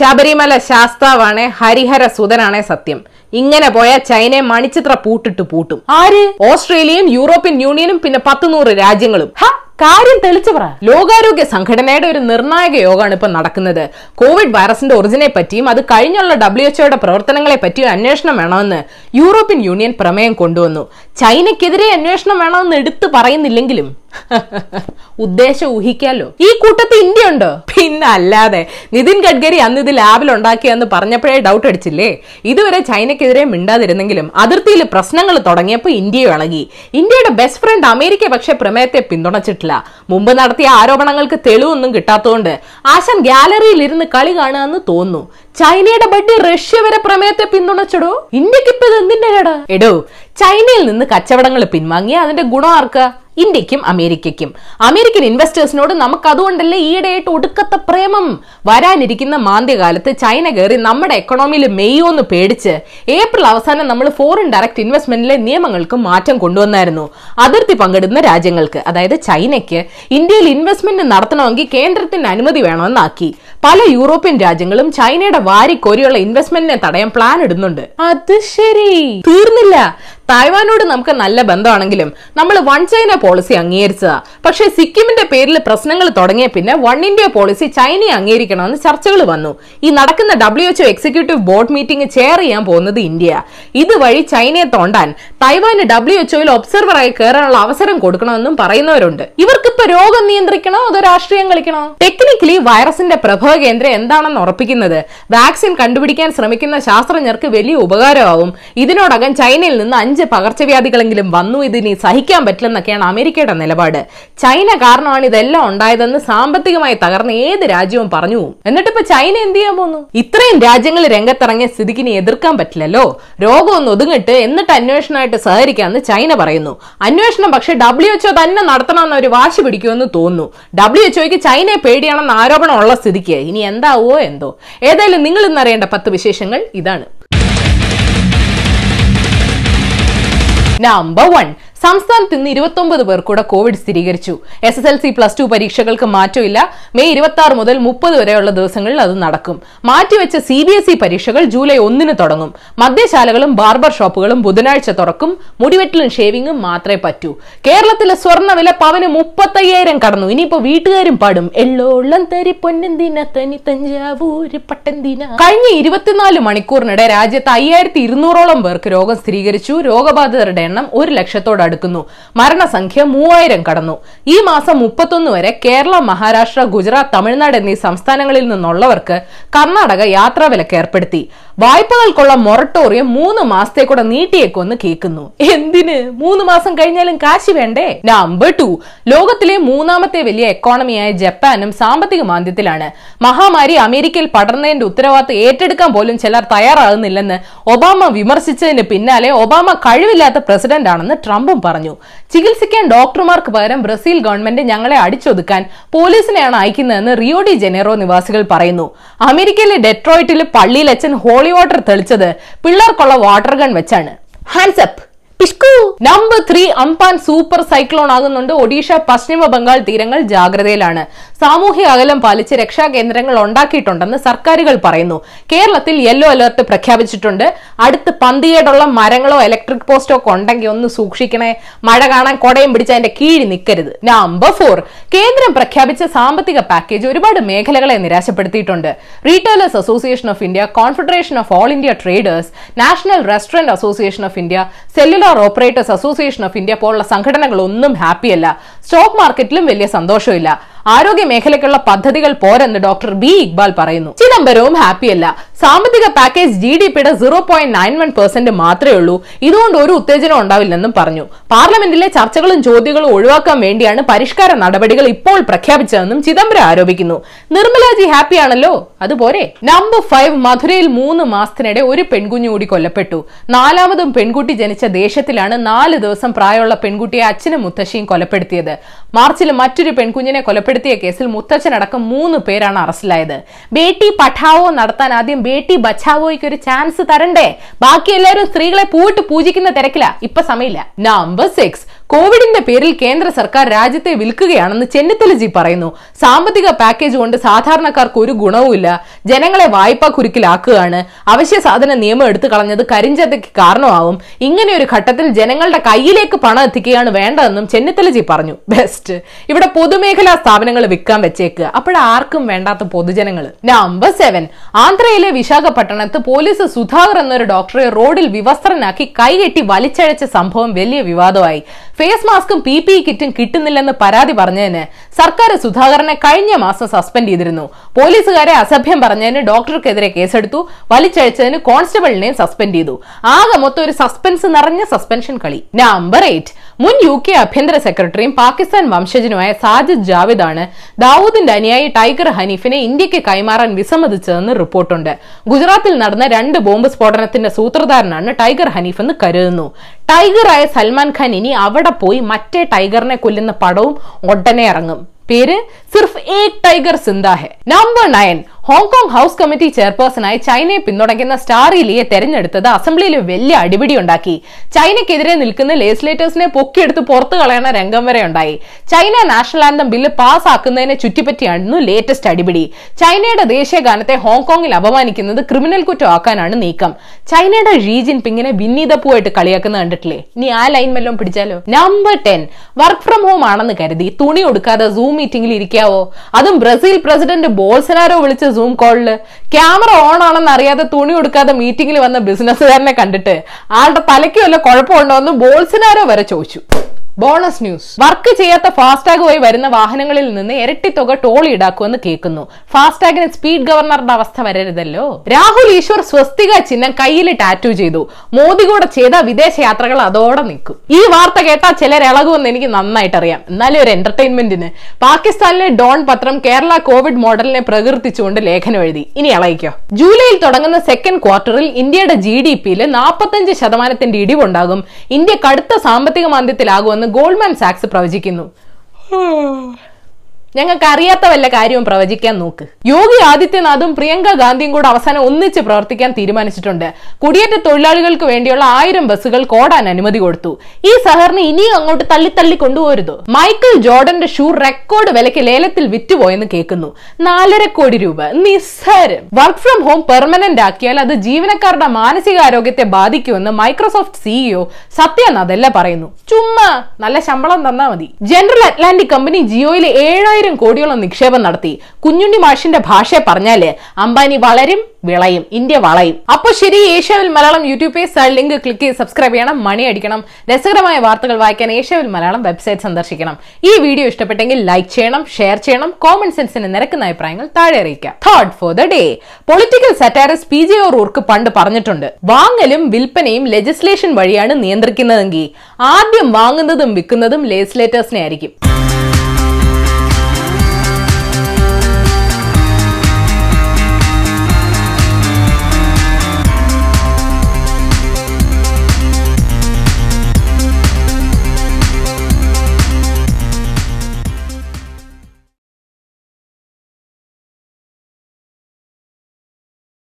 ശബരിമല ശാസ്താവാണേ ഹരിഹര സുതനാണേ സത്യം. ഇങ്ങനെ പോയ ചൈനയെ മണിച്ചിത്ര പൂട്ടിട്ട് പൂട്ടും. ആര്? ഓസ്ട്രേലിയയും യൂറോപ്യൻ യൂണിയനും പിന്നെ പത്ത് നൂറ് രാജ്യങ്ങളും കാര്യം തെളിച്ചു പറ ലോകാരോഗ്യ സംഘടനയുടെ ഒരു നിർണായക യോഗമാണ് ഇപ്പൊ നടക്കുന്നത്. കോവിഡ് വൈറസിന്റെ ഒറിജിനെ പറ്റിയും അത് കഴിഞ്ഞുള്ള ഡബ്ല്യു എച്ച്ഒയുടെ പ്രവർത്തനങ്ങളെ പറ്റിയും അന്വേഷണം വേണമെന്ന് യൂറോപ്യൻ യൂണിയൻ പ്രമേയം കൊണ്ടുവന്നു. ചൈനയ്ക്കെതിരെ അന്വേഷണം വേണമെന്ന് എടുത്തു പറയുന്നില്ലെങ്കിലും ഉദ്ദേശം ഊഹിക്കാലോ? ഈ കൂട്ടത്തിൽ ഇന്ത്യ ഉണ്ടോ? പിന്നെ അല്ലാതെ നിതിൻ ഗഡ്കരി അന്ന് ഇത് ലാബിൽ ഉണ്ടാക്കിയെന്ന് പറഞ്ഞപ്പോഴേ ഡൗട്ട് അടിച്ചില്ലേ? ഇതുവരെ ചൈനയ്ക്കെതിരെ മിണ്ടാതിരുന്നെങ്കിലും അതിർത്തിയിൽ പ്രശ്നങ്ങൾ തുടങ്ങിയപ്പോൾ ഇന്ത്യ ഇളകി. ഇന്ത്യയുടെ ബെസ്റ്റ് ഫ്രണ്ട് അമേരിക്ക പക്ഷേ പ്രമേയത്തെ പിന്തുണച്ചിട്ടില്ല. മുമ്പ് നടത്തിയ ആരോപണങ്ങൾക്ക് തെളിവൊന്നും കിട്ടാത്തതുകൊണ്ട് ആശൻ ഗാലറിയിൽ ഇരുന്ന് കളി കാണുകയെന്ന് തോന്നുന്നു. ചൈനയുടെ ബഡ്ഡി റഷ്യ വരെ പ്രമേയത്തെ പിന്തുണച്ചിടോ? ഇന്ത്യയ്ക്ക് ഇപ്പൊ ഇത് എന്തിന്റെ എടോ ചൈനയിൽ നിന്ന് കച്ചവടങ്ങൾ പിൻവാങ്ങി അതിന്റെ ഗുണം ആർക്ക്? ഇന്ത്യക്കും അമേരിക്കയ്ക്കും. അമേരിക്കൻ ഇൻവെസ്റ്റേഴ്സിനോട് നമുക്ക് അതുകൊണ്ടല്ലേ ഈയിടെയായിട്ട് ഒടുക്കത്തെ പ്രേമം? വരാനിരിക്കുന്ന മാന്ദ്യകാലത്ത് ചൈന കയറി നമ്മുടെ എക്കണോമിയിൽ മെയ്യോന്ന് പേടിച്ച് ഏപ്രിൽ അവസാനം നമ്മൾ ഫോറിൻ ഡയറക്ട് ഇൻവെസ്റ്റ്മെന്റിലെ നിയമങ്ങൾക്ക് മാറ്റം കൊണ്ടുവന്നായിരുന്നു. അതിർത്തി പങ്കിടുന്ന രാജ്യങ്ങൾക്ക് അതായത് ചൈനയ്ക്ക് ഇന്ത്യയിൽ ഇൻവെസ്റ്റ്മെന്റ് നടത്തണമെങ്കിൽ കേന്ദ്രത്തിന്റെ അനുമതി വേണമെന്നാക്കി. പല യൂറോപ്യൻ രാജ്യങ്ങളും ചൈനയുടെ വാരിക്കോരിയുള്ള ഇൻവെസ്റ്റ്മെന്റിനെ തടയാൻ പ്ലാൻ ഇടുന്നുണ്ട്. അത് ശരി. തീർന്നില്ല. തായ്വാനോട് നമുക്ക് നല്ല ബന്ധമാണെങ്കിലും നമ്മൾ വൺ ചൈന പോളിസി അംഗീകരിച്ചതാ. പക്ഷെ സിക്കിമിന്റെ പേരിൽ പ്രശ്നങ്ങൾ തുടങ്ങിയ പിന്നെ വൺ ഇന്ത്യ പോളിസി ചൈനയെ അംഗീകരിക്കണമെന്ന് ചർച്ചകൾ വന്നു. ഈ നടക്കുന്ന W H O executive board meeting chair ചെയ്യാൻ പോകുന്നത് ഇന്ത്യ. ഇതുവഴി ചൈനയെ തോണ്ടാൻ തൈവാന് ഡബ്ല്യു എച്ച്ഒയിൽ ഒബ്സർവറായി കയറാനുള്ള അവസരം കൊടുക്കണമെന്നും പറയുന്നവരുണ്ട്. ഇവർക്കിപ്പോ രോഗം നിയന്ത്രിക്കണോ അതോ രാഷ്ട്രീയം കളിക്കണോ? ടെക്നിക്കലി വൈറസിന്റെ പ്രഭവ കേന്ദ്രം എന്താണെന്ന് ഉറപ്പിക്കുന്നത് വാക്സിൻ കണ്ടുപിടിക്കാൻ ശ്രമിക്കുന്ന ശാസ്ത്രജ്ഞർക്ക് വലിയ ഉപകാരമാവും. ഇതിനോടകം ചൈനയിൽ നിന്ന് അഞ്ച് പകർച്ചവ്യാധികളെങ്കിലും വന്നു. ഇതിനി സഹിക്കാൻ പറ്റില്ലെന്നൊക്കെയാണ് അമേരിക്കയുടെ നിലപാട്. ചൈന കാരണമാണ് ഇതെല്ലാം ഉണ്ടായതെന്ന് സാമ്പത്തികമായി തകർന്ന ഏത് രാജ്യവും പറഞ്ഞു. എന്നിട്ട് ഇപ്പൊ ചൈന എന്ത് ചെയ്യാൻ പോകുന്നു ഇത്രയും രാജ്യങ്ങൾ രംഗത്തിറങ്ങിയ സ്ഥിതിക്ക് ഇനി എതിർക്കാൻ പറ്റില്ലല്ലോ. രോഗം ഒന്ന് ഒതുങ്ങിട്ട് എന്നിട്ട് അന്വേഷണമായിട്ട് സഹകരിക്കാമെന്ന് ചൈന പറയുന്നു. അന്വേഷണം പക്ഷേ ഡബ്ല്യു എച്ച്ഒ തന്നെ നടത്തണമെന്ന് അവർ വാശി പിടിക്കുമെന്ന് തോന്നുന്നു. ഡബ്ല്യു എച്ച്ഒയ്ക്ക് ചൈനയെ പേടിയാണെന്ന ആരോപണം ഉള്ള സ്ഥിതിക്ക് ഇനി എന്താവോ എന്തോ. ഏതായാലും നിങ്ങൾ ഇന്നറിയേണ്ട പത്ത് വിശേഷങ്ങൾ ഇതാണ്. നമ്പർ വൺ സംസ്ഥാനത്ത് ഇന്ന് ഇരുപത്തൊമ്പത് പേർ കൂടെ കോവിഡ് സ്ഥിരീകരിച്ചു. S S L C plus two പരീക്ഷകൾക്ക് മാറ്റമില്ല. മെയ് ഇരുപത്തി ആറ് മുതൽ മുപ്പത് വരെയുള്ള ദിവസങ്ങളിൽ അത് നടക്കും. മാറ്റിവെച്ച സി ബി എസ് ഇ പരീക്ഷകൾ ജൂലൈ ഒന്നിന് തുടങ്ങും. മദ്യശാലകളും ബാർബർ ഷോപ്പുകളും ബുധനാഴ്ച തുറക്കും. മുടിവെട്ടലും ഷേവിങ്ങും മാത്രമേ പറ്റൂ. കേരളത്തിലെ സ്വർണവില പവന് മുപ്പത്തയ്യായിരം കടന്നു. ഇനിയിപ്പോ വീട്ടുകാരും പാടും. എള്ളോളം തരി പൊന്നെന്തിന? തനി കഴിഞ്ഞ ഇരുപത്തിനാല് മണിക്കൂറിനിടെ രാജ്യത്ത് അയ്യായിരത്തി ഇരുന്നൂറോളം പേർക്ക് രോഗം സ്ഥിരീകരിച്ചു. രോഗബാധിതരുടെ എണ്ണം ഒരു ലക്ഷത്തോട് അടുക്കുന്നു മരണസംഖ്യ മൂവായിരം കടന്നു. ഈ മാസം മുപ്പത്തൊന്ന് വരെ കേരള മഹാരാഷ്ട്ര ഗുജറാത്ത് തമിഴ്നാട് എന്നീ സംസ്ഥാനങ്ങളിൽ നിന്നുള്ളവർക്ക് കർണാടക യാത്രാ വിലക്ക് ഏർപ്പെടുത്തി. വായ്പകൾക്കുള്ള മൊറട്ടോറിയം മൂന്ന് മാസത്തേക്കൂടെ നീട്ടിയേക്കൊന്ന് കേൾക്കുന്നു. എന്തിന്? മൂന്ന് മാസം കഴിഞ്ഞാലും കാശ് വേണ്ടേ? നമ്പർ ടു ലോകത്തിലെ മൂന്നാമത്തെ വലിയ എക്കോണമിയായ ജപ്പാനും സാമ്പത്തിക മാന്ദ്യത്തിലാണ്. മഹാമാരി അമേരിക്കയിൽ പടർന്നതിന്റെ ഉത്തരവാദിത്തം ഏറ്റെടുക്കാൻ പോലും ചിലർ തയ്യാറാകുന്നില്ലെന്ന് ഒബാമ വിമർശിച്ചതിന് പിന്നാലെ ഒബാമ കഴിവില്ലാത്ത പ്രസിഡന്റ് ആണെന്ന് ട്രംപും പറഞ്ഞു. ചികിത്സിക്കാൻ ഡോക്ടർമാർക്ക് പകരം ബ്രസീൽ ഗവൺമെന്റ് ഞങ്ങളെ അടിച്ചൊതുക്കാൻ പോലീസിനെയാണ് അയക്കുന്നതെന്ന് റിയോഡി ജനേറോ നിവാസികൾ പറയുന്നു. അമേരിക്കയിലെ ഡെട്രോയിറ്റിലെ പള്ളിയിൽ അച്ഛൻ ഹോളി വാട്ടർ തെളിച്ചത് പിള്ളേർക്കുള്ള വാട്ടർ ഗൺ വെച്ചാണ്. Hands up number three Amphan super cyclone ആകുന്നുണ്ട്. ഒഡീഷ പശ്ചിമ ബംഗാൾ തീരങ്ങൾ ജാഗ്രതയിലാണ്. സാമൂഹ്യ അകലം പാലിച്ച് രക്ഷാകേന്ദ്രങ്ങൾ ഉണ്ടാക്കിയിട്ടുണ്ടെന്ന് സർക്കാരുകൾ പറയുന്നു. കേരളത്തിൽ യെല്ലോ അലർട്ട് പ്രഖ്യാപിച്ചിട്ടുണ്ട്. അടുത്ത് പന്തിയേടുള്ള മരങ്ങളോ ഇലക്ട്രിക് പോസ്റ്റോ ഒക്കെ ഉണ്ടെങ്കിൽ ഒന്ന് സൂക്ഷിക്കണേ. മഴ കാണാൻ കൊടയും പിടിച്ച് അതിന്റെ കീഴി നിൽക്കരുത്. നമ്പർ ഫോർ കേന്ദ്രം പ്രഖ്യാപിച്ച സാമ്പത്തിക പാക്കേജ് ഒരുപാട് മേഖലകളെ നിരാശപ്പെടുത്തിയിട്ടുണ്ട്. Retailers association of India confederation of all India traders national restaurant association of India cellular operators association of India പോലുള്ള സംഘടനകളൊന്നും ഹാപ്പിയല്ല സ്റ്റോക്ക് മാർക്കറ്റിലും വലിയ സന്തോഷമില്ല. ആരോഗ്യ മേഖലയ്ക്കുള്ള പദ്ധതികൾ പോരെന്ന് ഡോക്ടർ ബി ഇക്ബാൽ പറയുന്നു. ചിദംബരവും ഹാപ്പിയല്ല. സാമ്പത്തിക പാക്കേജ് ജി ഡി പിയുടെ zero point nine one percent മാത്രമേ ഉള്ളൂ. ഇതുകൊണ്ട് ഒരു ഉത്തേജനം ഉണ്ടാവില്ലെന്നും പറഞ്ഞു. പാർലമെന്റിലെ ചർച്ചകളും ചോദ്യങ്ങളും ഒഴിവാക്കാൻ വേണ്ടിയാണ് പരിഷ്കാര നടപടികൾ ഇപ്പോൾ പ്രഖ്യാപിച്ചതെന്നും ചിദംബരം ആരോപിക്കുന്നു. നിർമ്മലാജി ഹാപ്പിയാണല്ലോ അതുപോലെ നമ്പർ ഫൈവ് മധുരയിൽ മൂന്ന് മാസത്തിനിടെ ഒരു പെൺകുഞ്ഞു കൂടി കൊല്ലപ്പെട്ടു. നാലാമതും പെൺകുട്ടി ജനിച്ച ദേശത്തിലാണ് നാല് ദിവസം പ്രായമുള്ള പെൺകുട്ടിയെ അച്ഛനും മുത്തശ്ശിയും കൊലപ്പെടുത്തിയത്. മാർച്ചിൽ മറ്റൊരു പെൺകുഞ്ഞിനെ കൊലപ്പെടുത്തിയ കേസിൽ മുത്തച്ഛനടക്കം മൂന്ന് പേരാണ് അറസ്റ്റിലായത്. ബേട്ടി പഠാവോ നടത്താൻ ആദ്യം ബേട്ടി ബച്ചാവോയ്ക്ക് ഒരു ചാൻസ് തരണ്ടേ? ബാക്കി എല്ലാവരും സ്ത്രീകളെ പൂവിട്ട് പൂജിക്കുന്ന തിരക്കില. ഇപ്പൊ സമയമില്ല. നമ്പർ സിക്സ് കോവിഡിന്റെ പേരിൽ കേന്ദ്ര സർക്കാർ രാജ്യത്തെ വിൽക്കുകയാണെന്ന് ചെന്നിത്തലജി പറയുന്നു. സാമ്പത്തിക പാക്കേജ് കൊണ്ട് സാധാരണക്കാർക്ക് ഒരു ഗുണവുമില്ല ജനങ്ങളെ വായ്പാ കുരുക്കിലാക്കുകയാണ്. അവശ്യ സാധന നിയമം എടുത്തു കളഞ്ഞത് കരിഞ്ചന്തയ്ക്ക് കാരണമാവും. ഇങ്ങനെ ഒരു ഘട്ടത്തിൽ ജനങ്ങളുടെ കയ്യിലേക്ക് പണം എത്തിക്കുകയാണ് വേണ്ടതെന്നും ചെന്നിത്തലജി പറഞ്ഞു. ബെസ്റ്റ് ഇവിടെ പൊതുമേഖലാ സ്ഥാപനങ്ങൾ വിൽക്കാൻ വെച്ചേക്കുക. അപ്പോഴാർക്കും വേണ്ടാത്ത പൊതുജനങ്ങൾ. നമ്പർ സെവൻ ആന്ധ്രയിലെ വിശാഖപട്ടണത്ത് പോലീസ് സുധാകർ എന്നൊരു ഡോക്ടറെ റോഡിൽ വിവസ്ത്രനാക്കി കൈകെട്ടി വലിച്ചഴച്ച സംഭവം വലിയ വിവാദമായി. ഫേസ് മാസ്കും പി പി കിറ്റും കിട്ടുന്നില്ലെന്ന് പരാതി പറഞ്ഞതിന് സർക്കാർ സുധാകരനെ കഴിഞ്ഞ മാസം സസ്പെൻഡ് ചെയ്തിരുന്നു. പോലീസുകാരെ അസഭ്യം പറഞ്ഞതിന് ഡോക്ടർക്കെതിരെ കേസെടുത്തു. വലിച്ചഴിച്ചതിന് കോൺസ്റ്റബിളിനെയും സസ്പെൻഡ് ചെയ്തു. ആകെ മൊത്തം ഒരു സസ്പെൻസ് നിറഞ്ഞ സസ്പെൻഷൻ കളി. Number eight. മുൻ യു കെ ആഭ്യന്തര സെക്രട്ടറിയും പാകിസ്ഥാൻ വംശജനുമായ സാജിദ് ജാവിദ് ആണ് ദാവൂദിന്റെ അനുയായി ടൈഗർ ഹനീഫിനെ ഇന്ത്യയ്ക്ക് കൈമാറാൻ വിസമ്മതിച്ചതെന്ന് റിപ്പോർട്ടുണ്ട്. ഗുജറാത്തിൽ നടന്ന രണ്ട് ബോംബ് സ്ഫോടനത്തിന്റെ സൂത്രധാരനാണ് ടൈഗർ ഹനീഫ് എന്ന് കരുതുന്നു. ടൈഗറായ സൽമാൻ ഖാൻ ഇനി അവിടെ പോയി മറ്റേ ടൈഗറിനെ കൊല്ലുന്ന പടവും ഉടനെ ഇറങ്ങും. പേര് Sirf Ek Tiger Zinda Hai. Number nine Hong Kong house committee ചെയർപേഴ്സണായി ചൈനയെ പിന്തുണയ്ക്കുന്ന സ്റ്റാർ ഇലിയെ തെരഞ്ഞെടുത്തത് അസംബ്ലിയിൽ വലിയ അടിപിടി ഉണ്ടാക്കി. ചൈനയ്ക്കെതിരെ നിൽക്കുന്ന ലെജിസ്ലേറ്റേഴ്സിനെ പൊക്കിയെടുത്ത് പുറത്തു കളയണ രംഗം വരെ ഉണ്ടായി. ചൈന നാഷണൽ ആന്തം ബില്ല് പാസ്സാക്കുന്നതിനെ ചുറ്റിപ്പറ്റിയായിരുന്നു ലേറ്റസ്റ്റ് അടിപിടി. ചൈനയുടെ ദേശീയ ഗാനത്തെ ഹോങ്കോങ്ങിൽ അപമാനിക്കുന്നത് ക്രിമിനൽ കുറ്റമാക്കാനാണ് നീക്കം. ചൈനയുടെ ഷീ ജിൻപിങ്ങിനെ വിന്നീതപ്പൂവായിട്ട് കളിയാക്കുന്ന കണ്ടിട്ടില്ലേ? ഇനി ആ ലൈൻ വല്ലതും പിടിച്ചാലോ? Number ten. Work from home ആണെന്ന് കരുതി. തുണി ഉടുക്കാതെ സൂം മീറ്റിംഗിൽ ഇരിക്കാവോ? അതും ബ്രസീൽ പ്രസിഡന്റ് ബോൾസനാരോ വിളിച്ച സൂം കോളിൽ ക്യാമറ ഓൺ ആണെന്ന് അറിയാതെ തുണി കൊടുക്കാതെ മീറ്റിംഗിൽ വന്ന ബിസിനസ്സുകാരനെ കണ്ടിട്ട് ആളുടെ തലയ്ക്ക് വല്ല കുഴപ്പമുണ്ടോ എന്ന് ബോൾസിനാരോ വരെ ചോദിച്ചു. Bonus news. വർക്ക് ചെയ്യാത്ത ഫാസ്ടാഗ് വഴി വരുന്ന വാഹനങ്ങളിൽ നിന്ന് ഇരട്ടി തുക ടോൾ ഈടാക്കുമെന്ന് കേൾക്കുന്നു. ഫാസ്ടാഗിന് സ്പീഡ് ഗവർണറുടെ അവസ്ഥ വരരുതല്ലോ. രാഹുൽ ഈശ്വർ സ്വസ്തിക ചിഹ്നം കയ്യിൽ ടാറ്റു ചെയ്തു. മോദി കൂടെ ചെയ്ത വിദേശ യാത്രകൾ അതോടെ നിൽക്കും. ഈ വാർത്ത കേട്ടാൽ ചിലർ ഇളകുമെന്ന് എനിക്ക് നന്നായിട്ട് അറിയാം എന്നാലും ഒരു എന്റർടൈൻമെന്റിന് പാകിസ്ഥാനിലെ ഡോൺ പത്രം കേരള കോവിഡ് മോഡലിനെ പ്രകീർത്തിച്ചുകൊണ്ട് ലേഖനം എഴുതി. ഇനി ഇളയിക്കോ. ജൂലൈയിൽ തുടങ്ങുന്ന സെക്കൻഡ് ക്വാർട്ടറിൽ ഇന്ത്യയുടെ ജി ഡി പിയിൽ നാൽപ്പത്തഞ്ച് ശതമാനത്തിന്റെ ഇടിവുണ്ടാകും. ഇന്ത്യ കടുത്ത സാമ്പത്തിക മാന്ദ്യത്തിലാകുമെന്ന് ഗോൾഡ്മാൻ സാക്സ് പ്രവചിക്കുന്നു. ഞങ്ങൾക്ക് അറിയാത്ത വല്ല കാര്യവും പ്രവചിക്കാൻ നോക്ക്. യോഗി ആദിത്യനാഥും പ്രിയങ്ക ഗാന്ധിയും കൂടെ അവസാനം ഒന്നിച്ച് പ്രവർത്തിക്കാൻ തീരുമാനിച്ചിട്ടുണ്ട്. കുടിയേറ്റ തൊഴിലാളികൾക്ക് വേണ്ടിയുള്ള ആയിരം ബസ്സുകൾ കോടാൻ അനുമതി കൊടുത്തു. ഈ സഹറിന് ഇനിയും അങ്ങോട്ട് തള്ളി തള്ളി കൊണ്ടുപോരുത്. മൈക്കിൾ ജോർഡന്റെ ഷൂ റെക്കോർഡ് വിലയ്ക്ക് ലേലത്തിൽ വിറ്റുപോയെന്ന് കേൾക്കുന്നു. നാലര കോടി രൂപ. നിസ്സാരം. വർക്ക് ഫ്രം ഹോം പെർമനന്റ് ആക്കിയാൽ അത് ജീവനക്കാരുടെ മാനസികാരോഗ്യത്തെ ബാധിക്കുമെന്ന് മൈക്രോസോഫ്റ്റ് സിഇഒ സത്യനാഥ് അല്ല പറയുന്നു. ചുമ്മാ നല്ല ശമ്പളം തന്നാ മതി. ജനറൽ അറ്റ്ലാന്റിക് കമ്പനി ജിയോയിലെ ഏഴായിരം കോടിയോളം നിക്ഷേപം നടത്തി. കുഞ്ഞുണ്ണി മാഷിന്റെ ഭാഷ പറഞ്ഞാൽ അംബാനി വളരും വിളയും ഇന്ത്യ വളയും. അപ്പൊ ശരി ഏഷ്യാവിൽ Malayalam YouTube page link click ചെയ്ത് സബ്സ്ക്രൈബ് ചെയ്യണം മണി അടിക്കണം. രസകരമായ വാർത്തകൾ വായിക്കാൻ ഏഷ്യാവിൽ മലയാളം വെബ്സൈറ്റ് സന്ദർശിക്കണം. ഈ വീഡിയോ ഇഷ്ടപ്പെട്ടെങ്കിൽ ലൈക്ക് ചെയ്യണം ഷെയർ ചെയ്യണം കോമൺ സെൻസിന് നിരക്കുന്ന അഭിപ്രായങ്ങൾ താഴെ അറിയിക്കാം. Third for the day political satirist P J O'Rourke പണ്ട് പറഞ്ഞിട്ടുണ്ട് വാങ്ങലും വിൽപ്പനയും ലെജിസ്ലേഷൻ വഴിയാണ് നിയന്ത്രിക്കുന്നതെങ്കിൽ ആദ്യം വാങ്ങുന്നതും വിൽക്കുന്നതും ലെജിസ്ലേറ്റേഴ്സിനെ ആയിരിക്കും.